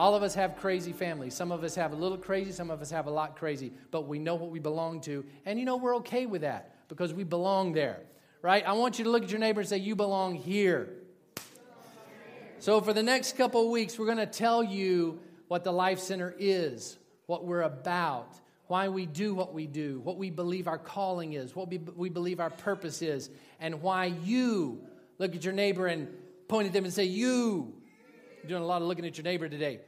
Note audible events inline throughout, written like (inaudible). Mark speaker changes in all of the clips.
Speaker 1: All of us have crazy families. Some of us have a little crazy, some of us have a lot crazy, but we know what we belong to. And you know, we're okay with that because we belong there, right? I want you to look at your neighbor and say, You belong here. So, for the next couple of weeks, we're going to tell you what the Life Center is, what we're about, why we do what we do, what we believe our calling is, what we, believe our purpose is, and why you look at your neighbor and point at them and say, You. You're doing a lot of looking at your neighbor today.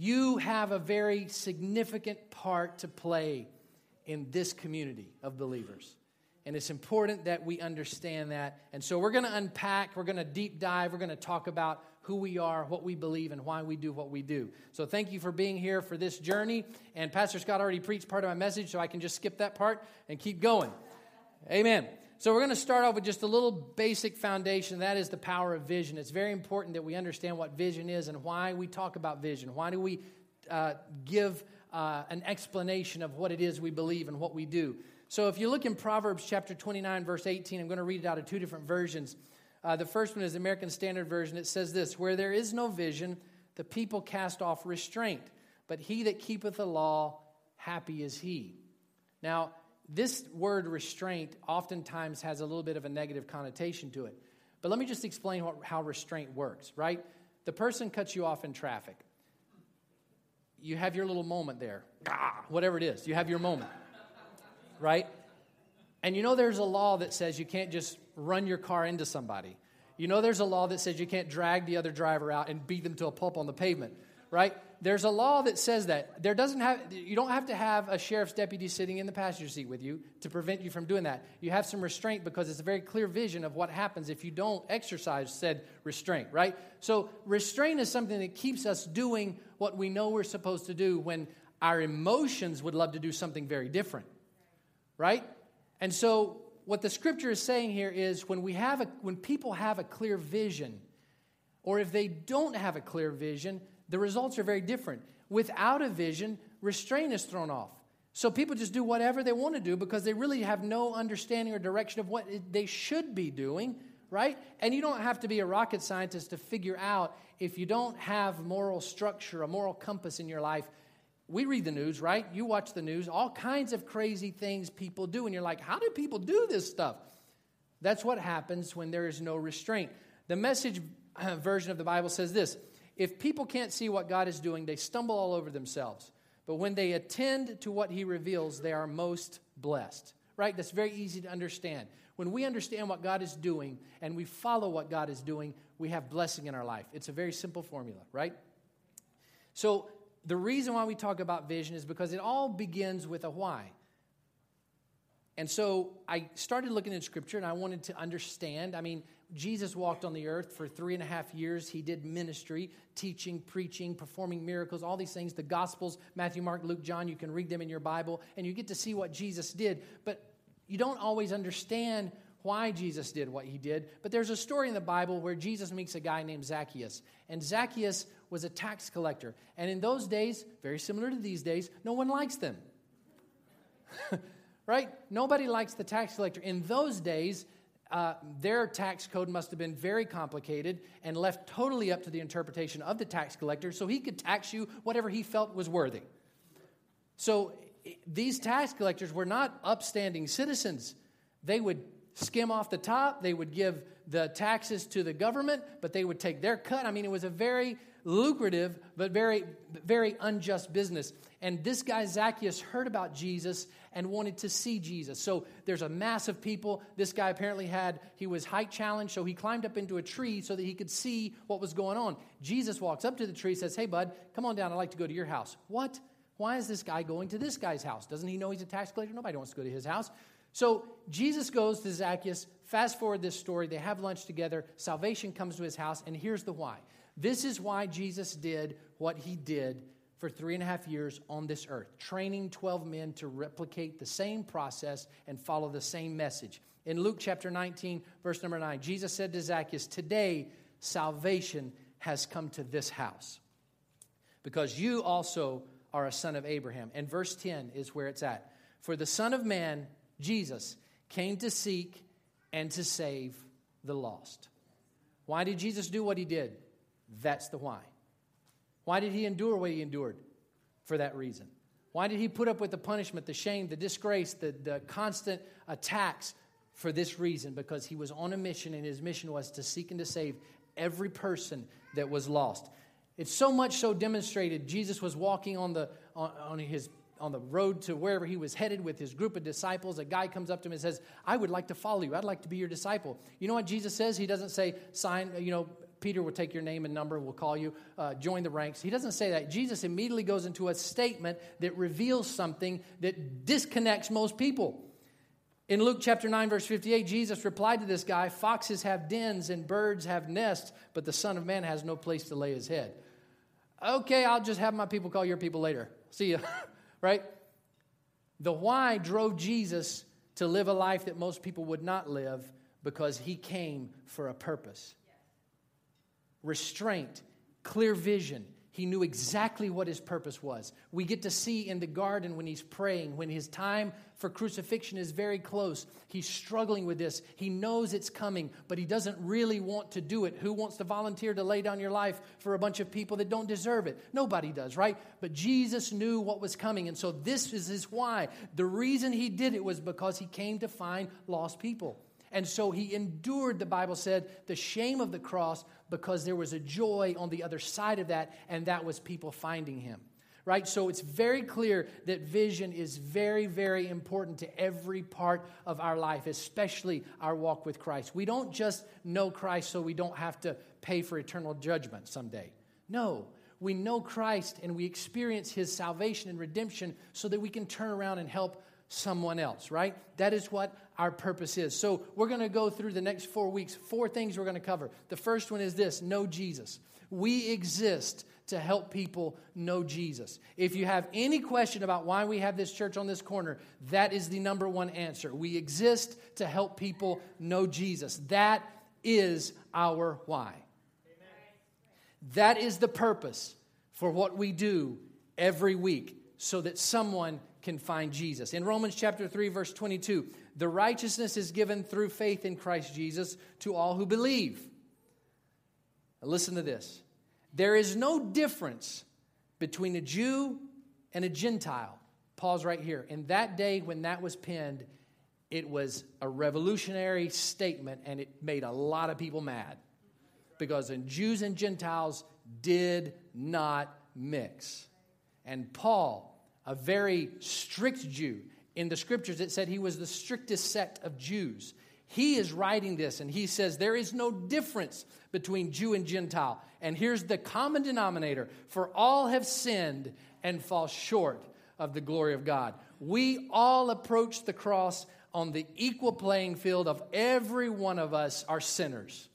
Speaker 1: You have a very significant part to play in this community of believers. And it's important that we understand that. And so we're going to unpack, we're going to deep dive, we're going to talk about who we are, what we believe, and why we do what we do. So thank you for being here for this journey. And Pastor Scott already preached part of my message, so I can just skip that part and keep going. Amen. So we're going to start off with just a little basic foundation. That is the power of vision. It's very important that we understand what vision is and why we talk about vision. Why do we uh, give uh, an explanation of what it is we believe and what we do? So if you look in Proverbs chapter 29, verse 18, I'm going to read it out of two different versions. Uh, the first one is the American Standard Version. It says this Where there is no vision, the people cast off restraint, but he that keepeth the law, happy is he. Now, this word restraint oftentimes has a little bit of a negative connotation to it. But let me just explain what, how restraint works, right? The person cuts you off in traffic. You have your little moment there, whatever it is, you have your moment, right? And you know there's a law that says you can't just run your car into somebody. You know there's a law that says you can't drag the other driver out and beat them to a pulp on the pavement, right? There's a law that says that. There doesn't have you don't have to have a sheriff's deputy sitting in the passenger seat with you to prevent you from doing that. You have some restraint because it's a very clear vision of what happens if you don't exercise said restraint, right? So restraint is something that keeps us doing what we know we're supposed to do when our emotions would love to do something very different. Right? And so, what the scripture is saying here is when, we have a, when people have a clear vision, or if they don't have a clear vision, the results are very different. Without a vision, restraint is thrown off. So people just do whatever they want to do because they really have no understanding or direction of what they should be doing, right? And you don't have to be a rocket scientist to figure out if you don't have moral structure, a moral compass in your life, we read the news, right? You watch the news, all kinds of crazy things people do, and you're like, how do people do this stuff? That's what happens when there is no restraint. The message uh, version of the Bible says this If people can't see what God is doing, they stumble all over themselves. But when they attend to what He reveals, they are most blessed. Right? That's very easy to understand. When we understand what God is doing and we follow what God is doing, we have blessing in our life. It's a very simple formula, right? So the reason why we talk about vision is because it all begins with a why. And so I started looking in scripture and I wanted to understand. I mean, Jesus walked on the earth for three and a half years. He did ministry, teaching, preaching, performing miracles, all these things. The Gospels, Matthew, Mark, Luke, John, you can read them in your Bible and you get to see what Jesus did. But you don't always understand why Jesus did what he did. But there's a story in the Bible where Jesus meets a guy named Zacchaeus. And Zacchaeus was a tax collector. And in those days, very similar to these days, no one likes them. (laughs) right? Nobody likes the tax collector. In those days, uh, their tax code must have been very complicated and left totally up to the interpretation of the tax collector, so he could tax you whatever he felt was worthy. So these tax collectors were not upstanding citizens. They would skim off the top, they would give the taxes to the government, but they would take their cut. I mean, it was a very lucrative but very very unjust business. And this guy zacchaeus heard about jesus and wanted to see jesus. So there's a mass of people. This guy apparently had he was height challenged so he climbed up into a tree so that he could see what was going on. Jesus walks up to the tree says hey bud come on down. I'd like to go to your house. What? Why is this guy going to this guy's house? Doesn't he know he's a tax collector? Nobody wants to go to his house. So jesus goes to zacchaeus fast forward this story they have lunch together salvation comes to his house and here's the why this is why Jesus did what he did for three and a half years on this earth, training 12 men to replicate the same process and follow the same message. In Luke chapter 19, verse number 9, Jesus said to Zacchaeus, Today salvation has come to this house because you also are a son of Abraham. And verse 10 is where it's at. For the Son of Man, Jesus, came to seek and to save the lost. Why did Jesus do what he did? That's the why. Why did he endure what he endured? For that reason. Why did he put up with the punishment, the shame, the disgrace, the, the constant attacks? For this reason, because he was on a mission, and his mission was to seek and to save every person that was lost. It's so much so demonstrated. Jesus was walking on, the, on, on his on the road to wherever he was headed with his group of disciples, a guy comes up to him and says, I would like to follow you. I'd like to be your disciple. You know what Jesus says? He doesn't say, sign, you know, Peter will take your name and number, we'll call you, uh, join the ranks. He doesn't say that. Jesus immediately goes into a statement that reveals something that disconnects most people. In Luke chapter 9, verse 58, Jesus replied to this guy Foxes have dens and birds have nests, but the Son of Man has no place to lay his head. Okay, I'll just have my people call your people later. See ya. (laughs) right? The why drove Jesus to live a life that most people would not live because he came for a purpose. Restraint, clear vision, he knew exactly what his purpose was. We get to see in the garden when he's praying, when his time for crucifixion is very close. He's struggling with this. He knows it's coming, but he doesn't really want to do it. Who wants to volunteer to lay down your life for a bunch of people that don't deserve it? Nobody does, right? But Jesus knew what was coming, and so this is his why. The reason he did it was because he came to find lost people. And so he endured, the Bible said, the shame of the cross because there was a joy on the other side of that, and that was people finding him. Right? So it's very clear that vision is very, very important to every part of our life, especially our walk with Christ. We don't just know Christ so we don't have to pay for eternal judgment someday. No, we know Christ and we experience his salvation and redemption so that we can turn around and help someone else, right? That is what our purpose is. So we're going to go through the next four weeks, four things we're going to cover. The first one is this know Jesus. We exist to help people know Jesus. If you have any question about why we have this church on this corner, that is the number one answer. We exist to help people know Jesus. That is our why. Amen. That is the purpose for what we do every week so that someone can find Jesus. In Romans chapter 3 verse 22, the righteousness is given through faith in Christ Jesus to all who believe. Now listen to this. There is no difference between a Jew and a Gentile. Pause right here. In that day when that was penned, it was a revolutionary statement and it made a lot of people mad because Jews and Gentiles did not mix. And Paul a very strict Jew. In the scriptures, it said he was the strictest sect of Jews. He is writing this and he says there is no difference between Jew and Gentile. And here's the common denominator for all have sinned and fall short of the glory of God. We all approach the cross on the equal playing field of every one of us are sinners.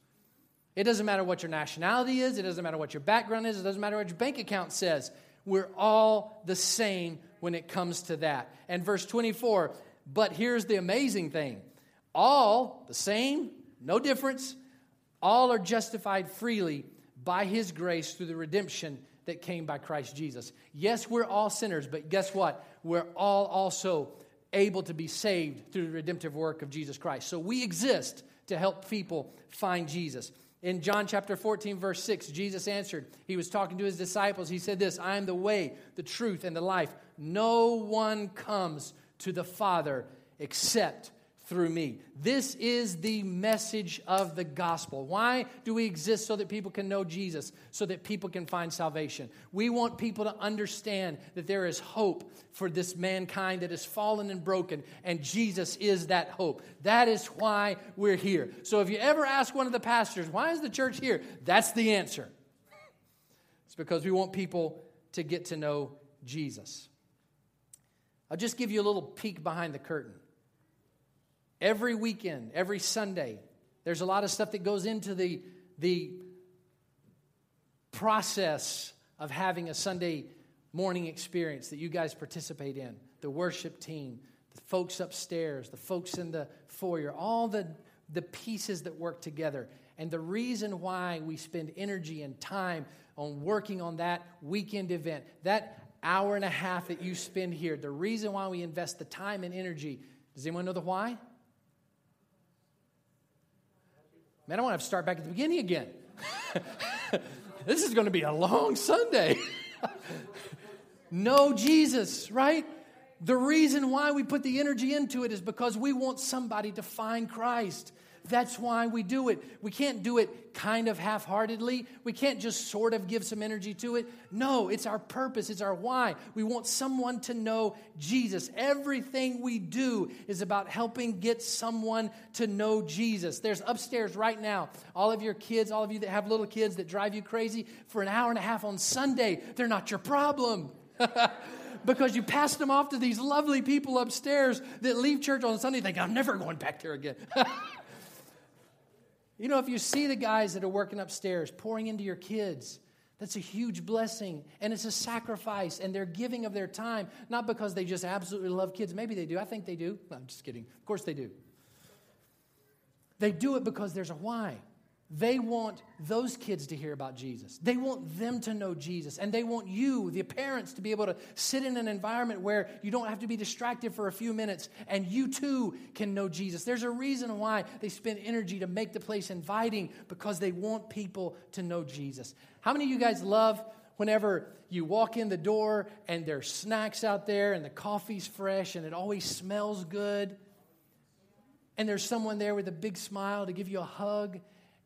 Speaker 1: It doesn't matter what your nationality is, it doesn't matter what your background is, it doesn't matter what your bank account says. We're all the same when it comes to that. And verse 24, but here's the amazing thing all the same, no difference, all are justified freely by his grace through the redemption that came by Christ Jesus. Yes, we're all sinners, but guess what? We're all also able to be saved through the redemptive work of Jesus Christ. So we exist to help people find Jesus. In John chapter 14, verse 6, Jesus answered. He was talking to his disciples. He said this I am the way, the truth, and the life. No one comes to the Father except through me. This is the message of the gospel. Why do we exist? So that people can know Jesus, so that people can find salvation. We want people to understand that there is hope for this mankind that is fallen and broken, and Jesus is that hope. That is why we're here. So if you ever ask one of the pastors, why is the church here? That's the answer. It's because we want people to get to know Jesus. I'll just give you a little peek behind the curtain. Every weekend, every Sunday, there's a lot of stuff that goes into the, the process of having a Sunday morning experience that you guys participate in. The worship team, the folks upstairs, the folks in the foyer, all the, the pieces that work together. And the reason why we spend energy and time on working on that weekend event, that hour and a half that you spend here, the reason why we invest the time and energy, does anyone know the why? Man, I want to start back at the beginning again. (laughs) this is going to be a long Sunday. (laughs) know Jesus, right? The reason why we put the energy into it is because we want somebody to find Christ. That's why we do it. We can't do it kind of half heartedly. We can't just sort of give some energy to it. No, it's our purpose, it's our why. We want someone to know Jesus. Everything we do is about helping get someone to know Jesus. There's upstairs right now, all of your kids, all of you that have little kids that drive you crazy for an hour and a half on Sunday, they're not your problem. (laughs) because you pass them off to these lovely people upstairs that leave church on Sunday think, I'm never going back there again. (laughs) You know, if you see the guys that are working upstairs pouring into your kids, that's a huge blessing and it's a sacrifice and they're giving of their time, not because they just absolutely love kids. Maybe they do. I think they do. No, I'm just kidding. Of course they do. They do it because there's a why. They want those kids to hear about Jesus. They want them to know Jesus. And they want you, the parents, to be able to sit in an environment where you don't have to be distracted for a few minutes and you too can know Jesus. There's a reason why they spend energy to make the place inviting because they want people to know Jesus. How many of you guys love whenever you walk in the door and there's snacks out there and the coffee's fresh and it always smells good? And there's someone there with a big smile to give you a hug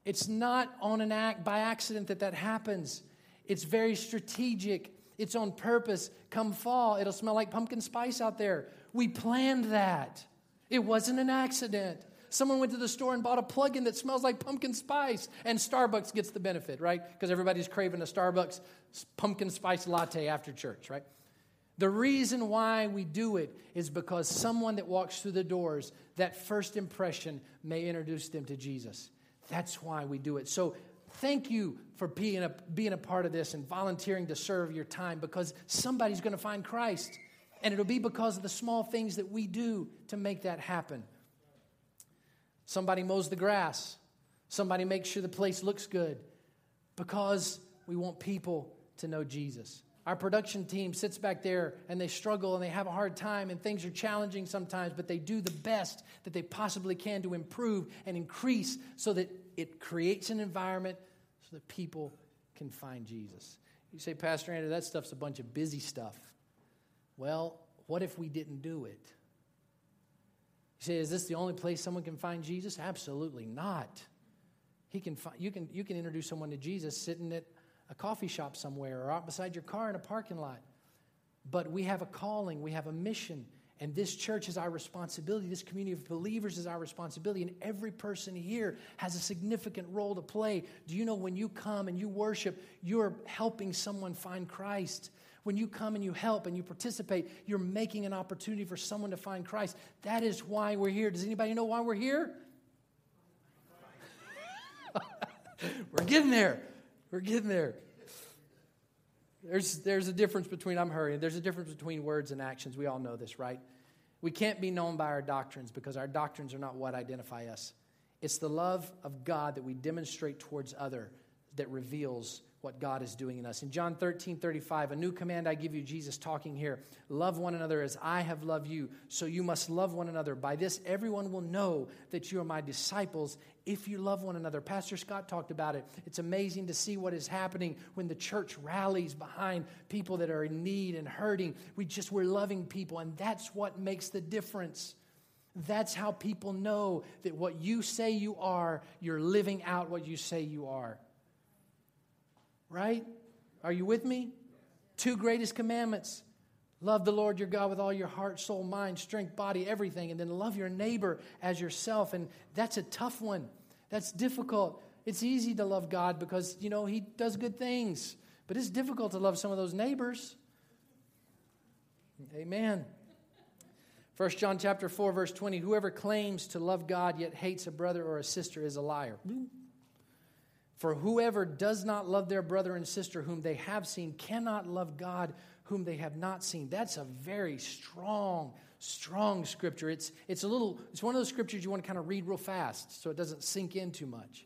Speaker 1: it's not on an act by accident that that happens. It's very strategic. It's on purpose. Come fall, it'll smell like pumpkin spice out there. We planned that. It wasn't an accident. Someone went to the store and bought a plug-in that smells like pumpkin spice, and Starbucks gets the benefit, right? Because everybody's craving a Starbucks pumpkin spice latte after church, right? The reason why we do it is because someone that walks through the doors, that first impression may introduce them to Jesus. That's why we do it. So thank you for being a, being a part of this and volunteering to serve your time because somebody's going to find Christ. And it'll be because of the small things that we do to make that happen. Somebody mows the grass. Somebody makes sure the place looks good because we want people to know Jesus. Our production team sits back there and they struggle and they have a hard time and things are challenging sometimes, but they do the best that they possibly can to improve and increase so that it creates an environment so that people can find Jesus. You say, Pastor Andrew, that stuff's a bunch of busy stuff. Well, what if we didn't do it? You say, is this the only place someone can find Jesus? Absolutely not. He can find, you, can, you can introduce someone to Jesus sitting at a coffee shop somewhere or out beside your car in a parking lot. But we have a calling, we have a mission, and this church is our responsibility. This community of believers is our responsibility, and every person here has a significant role to play. Do you know when you come and you worship, you're helping someone find Christ? When you come and you help and you participate, you're making an opportunity for someone to find Christ. That is why we're here. Does anybody know why we're here? (laughs) we're getting there. We're getting there. There's, there's a difference between, I'm hurrying, there's a difference between words and actions. We all know this, right? We can't be known by our doctrines because our doctrines are not what identify us. It's the love of God that we demonstrate towards other that reveals what God is doing in us. In John 13, 35, a new command I give you, Jesus talking here love one another as I have loved you, so you must love one another. By this, everyone will know that you are my disciples if you love one another. Pastor Scott talked about it. It's amazing to see what is happening when the church rallies behind people that are in need and hurting. We just, we're loving people, and that's what makes the difference. That's how people know that what you say you are, you're living out what you say you are. Right? Are you with me? Two greatest commandments. Love the Lord your God with all your heart, soul, mind, strength, body, everything. And then love your neighbor as yourself. And that's a tough one. That's difficult. It's easy to love God because, you know, He does good things. But it's difficult to love some of those neighbors. Amen. 1 John chapter 4 verse 20 whoever claims to love God yet hates a brother or a sister is a liar. For whoever does not love their brother and sister whom they have seen cannot love God whom they have not seen. That's a very strong, strong scripture. It's, it's a little, it's one of those scriptures you want to kind of read real fast so it doesn't sink in too much,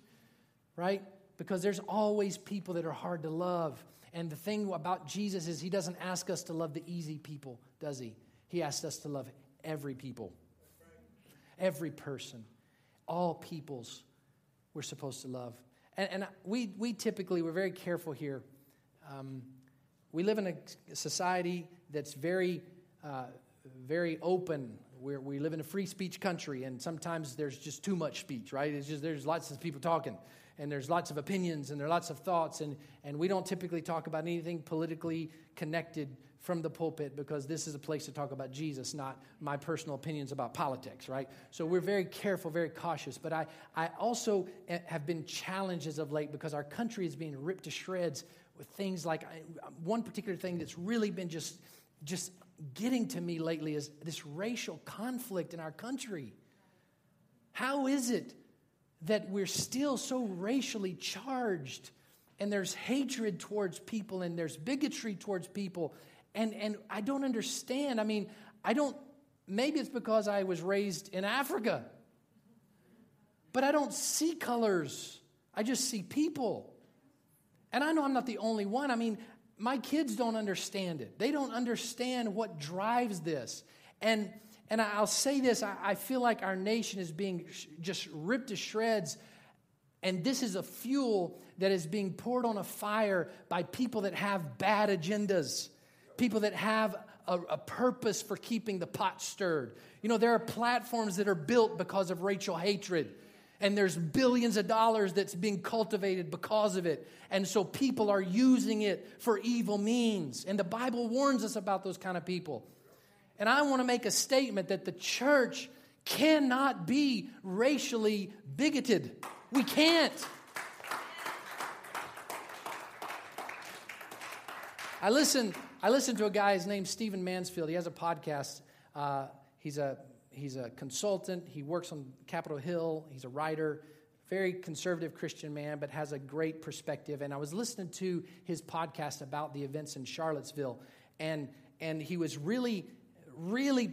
Speaker 1: right? Because there's always people that are hard to love. And the thing about Jesus is he doesn't ask us to love the easy people, does he? He asks us to love every people, every person, all peoples we're supposed to love. And, and we, we typically, we're very careful here. Um, we live in a society that's very, uh, very open. We're, we live in a free speech country, and sometimes there's just too much speech, right? It's just there's lots of people talking, and there's lots of opinions, and there are lots of thoughts, and, and we don't typically talk about anything politically connected from the pulpit because this is a place to talk about Jesus, not my personal opinions about politics, right? So we're very careful, very cautious. But I, I also eh, have been challenged as of late because our country is being ripped to shreds with things like one particular thing that's really been just, just getting to me lately is this racial conflict in our country. How is it that we're still so racially charged? and there's hatred towards people and there's bigotry towards people and, and I don't understand. I mean, I don't, maybe it's because I was raised in Africa, but I don't see colors. I just see people. And I know I'm not the only one. I mean, my kids don't understand it. They don't understand what drives this. And and I'll say this I, I feel like our nation is being sh- just ripped to shreds. And this is a fuel that is being poured on a fire by people that have bad agendas people that have a, a, purpose for keeping the pot stirred. You know, there are platforms that are built because of racial hatred. And there's billions of dollars that's being cultivated because of it. And so people are using it for evil means. And the Bible warns us about those kind of people. And I want to make a statement that the church cannot be racially bigoted. We can't. I listen I listened to a guy, his name's Stephen Mansfield. He has a podcast. Uh, he's, a, he's a consultant. He works on Capitol Hill. He's a writer, very conservative Christian man, but has a great perspective. And I was listening to his podcast about the events in Charlottesville, and, and he was really, really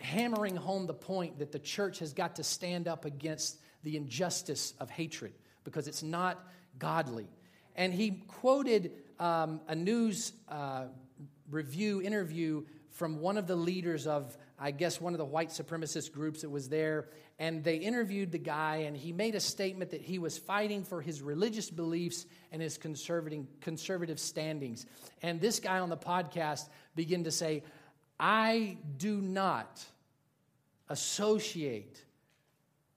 Speaker 1: hammering home the point that the church has got to stand up against the injustice of hatred because it's not godly. And he quoted um, a news uh, review interview from one of the leaders of, I guess, one of the white supremacist groups that was there. And they interviewed the guy, and he made a statement that he was fighting for his religious beliefs and his conservative, conservative standings. And this guy on the podcast began to say, I do not associate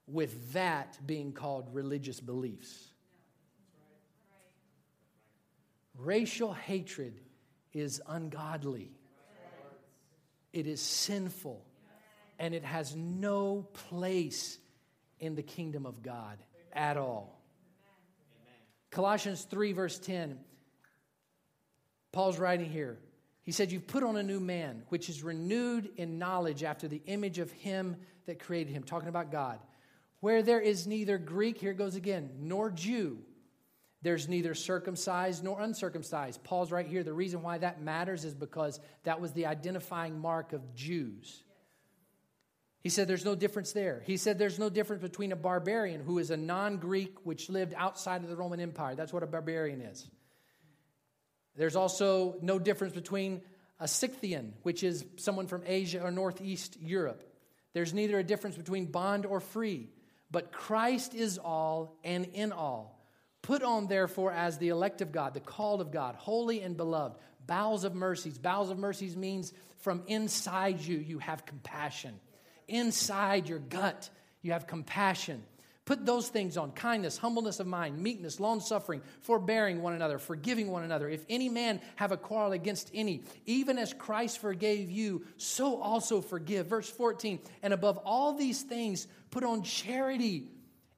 Speaker 1: with that being called religious beliefs. Racial hatred is ungodly, it is sinful, and it has no place in the kingdom of God at all. Colossians 3, verse 10, Paul's writing here. He said, You've put on a new man, which is renewed in knowledge after the image of him that created him, talking about God, where there is neither Greek, here goes again, nor Jew there's neither circumcised nor uncircumcised. Paul's right here. The reason why that matters is because that was the identifying mark of Jews. He said there's no difference there. He said there's no difference between a barbarian who is a non Greek which lived outside of the Roman Empire. That's what a barbarian is. There's also no difference between a Scythian, which is someone from Asia or Northeast Europe. There's neither a difference between bond or free, but Christ is all and in all. Put on, therefore, as the elect of God, the called of God, holy and beloved, bowels of mercies. Bowels of mercies means from inside you, you have compassion. Inside your gut, you have compassion. Put those things on kindness, humbleness of mind, meekness, long suffering, forbearing one another, forgiving one another. If any man have a quarrel against any, even as Christ forgave you, so also forgive. Verse 14, and above all these things, put on charity.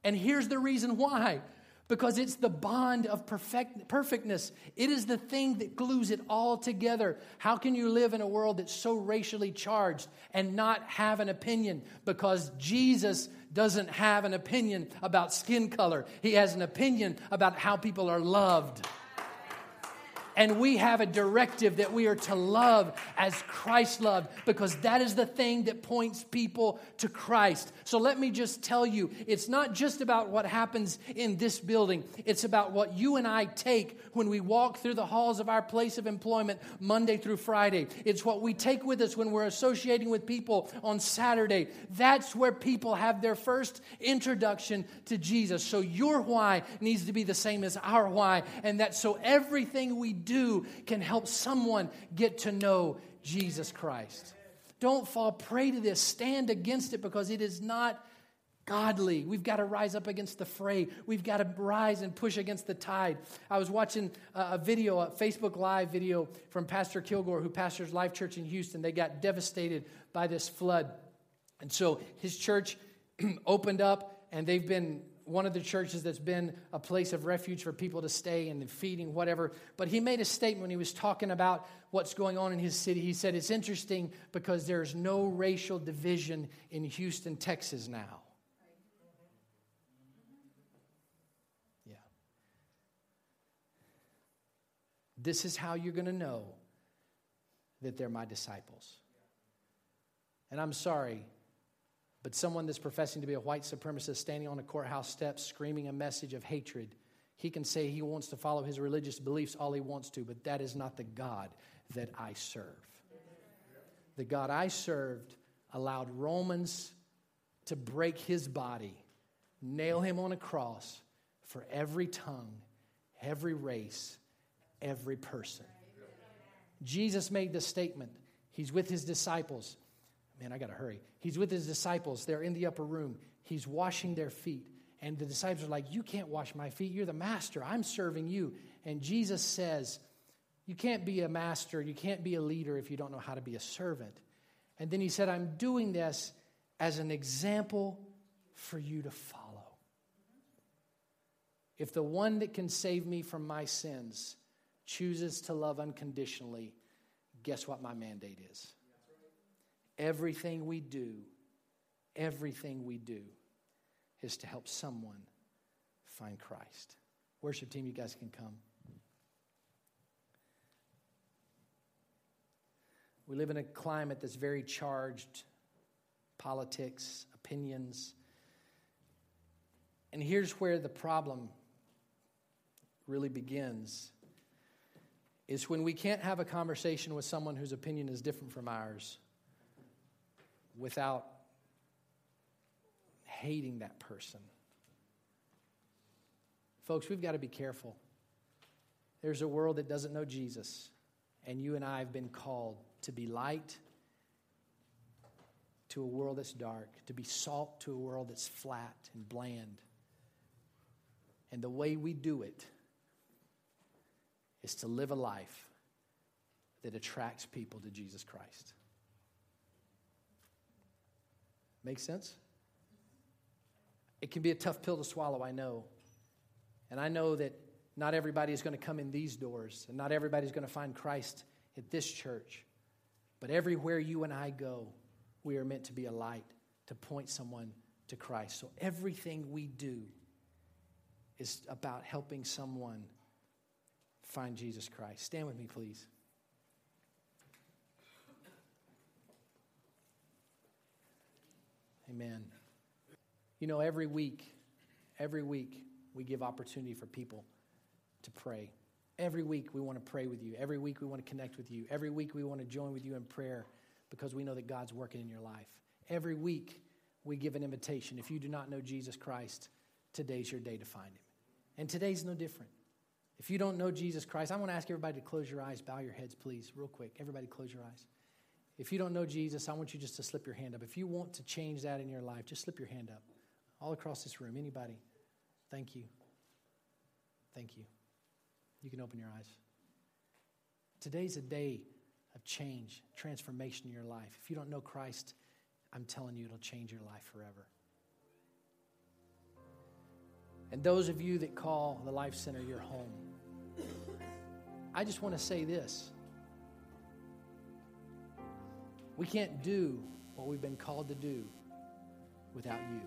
Speaker 1: And here's the reason why because it's the bond of perfect, perfectness. It is the thing that glues it all together. How can you live in a world that's so racially charged and not have an opinion? Because Jesus doesn't have an opinion about skin color, He has an opinion about how people are loved. And we have a directive that we are to love as Christ loved because that is the thing that points people to Christ. So let me just tell you it's not just about what happens in this building, it's about what you and I take when we walk through the halls of our place of employment Monday through Friday. It's what we take with us when we're associating with people on Saturday. That's where people have their first introduction to Jesus. So your why needs to be the same as our why, and that so everything we do can help someone get to know Jesus Christ. Don't fall prey to this. Stand against it because it is not godly. We've got to rise up against the fray. We've got to rise and push against the tide. I was watching a video, a Facebook Live video from Pastor Kilgore, who pastors Life Church in Houston. They got devastated by this flood. And so his church (clears throat) opened up, and they've been one of the churches that's been a place of refuge for people to stay and feeding, whatever. But he made a statement when he was talking about what's going on in his city. He said, It's interesting because there's no racial division in Houston, Texas now. Yeah. This is how you're going to know that they're my disciples. And I'm sorry, but someone that's professing to be a white supremacist standing on a courthouse steps screaming a message of hatred, he can say he wants to follow his religious beliefs all he wants to, but that is not the God that I serve. The God I served allowed Romans to break his body, nail him on a cross for every tongue, every race, every person. Jesus made the statement. He's with his disciples. Man, I got to hurry. He's with his disciples. They're in the upper room. He's washing their feet. And the disciples are like, You can't wash my feet. You're the master. I'm serving you. And Jesus says, You can't be a master. You can't be a leader if you don't know how to be a servant. And then he said, I'm doing this as an example for you to follow. If the one that can save me from my sins chooses to love unconditionally, guess what my mandate is? Everything we do, everything we do is to help someone find Christ. Worship team, you guys can come. We live in a climate that's very charged politics, opinions. And here's where the problem really begins is when we can't have a conversation with someone whose opinion is different from ours without hating that person. Folks, we've got to be careful. There's a world that doesn't know Jesus, and you and I have been called to be light to a world that's dark, to be salt to a world that's flat and bland. And the way we do it is to live a life that attracts people to Jesus Christ. Make sense? It can be a tough pill to swallow, I know. And I know that not everybody is going to come in these doors, and not everybody is going to find Christ at this church. But everywhere you and I go, we are meant to be a light to point someone to Christ. So everything we do is about helping someone find Jesus Christ. Stand with me, please. Amen. You know, every week, every week, we give opportunity for people to pray. Every week, we want to pray with you. Every week, we want to connect with you. Every week, we want to join with you in prayer because we know that God's working in your life. Every week, we give an invitation. If you do not know Jesus Christ, today's your day to find him. And today's no different. If you don't know Jesus Christ, I want to ask everybody to close your eyes, bow your heads, please, real quick. Everybody, close your eyes. If you don't know Jesus, I want you just to slip your hand up. If you want to change that in your life, just slip your hand up. All across this room. Anybody? Thank you. Thank you. You can open your eyes. Today's a day of change, transformation in your life. If you don't know Christ, I'm telling you, it'll change your life forever. And those of you that call the Life Center your home, I just want to say this we can't do what we've been called to do without you.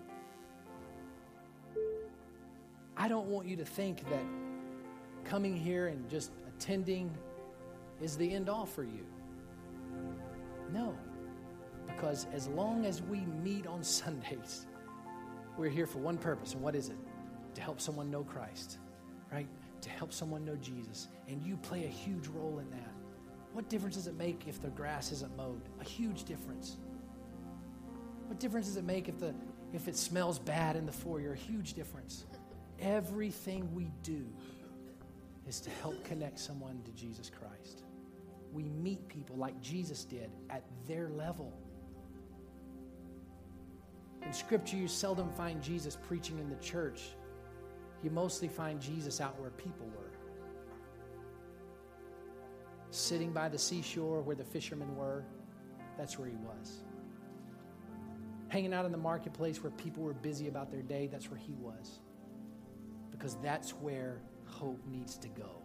Speaker 1: I don't want you to think that coming here and just attending is the end all for you. No. Because as long as we meet on (laughs) Sundays, we're here for one purpose. And what is it? To help someone know Christ, right? To help someone know Jesus. And you play a huge role in that. What difference does it make if the grass isn't mowed? A huge difference. What difference does it make if, the, if it smells bad in the foyer? A huge difference. Everything we do is to help connect someone to Jesus Christ. We meet people like Jesus did at their level. In Scripture, you seldom find Jesus preaching in the church. You mostly find Jesus out where people were. Sitting by the seashore where the fishermen were, that's where he was. Hanging out in the marketplace where people were busy about their day, that's where he was. Because that's where hope needs to go.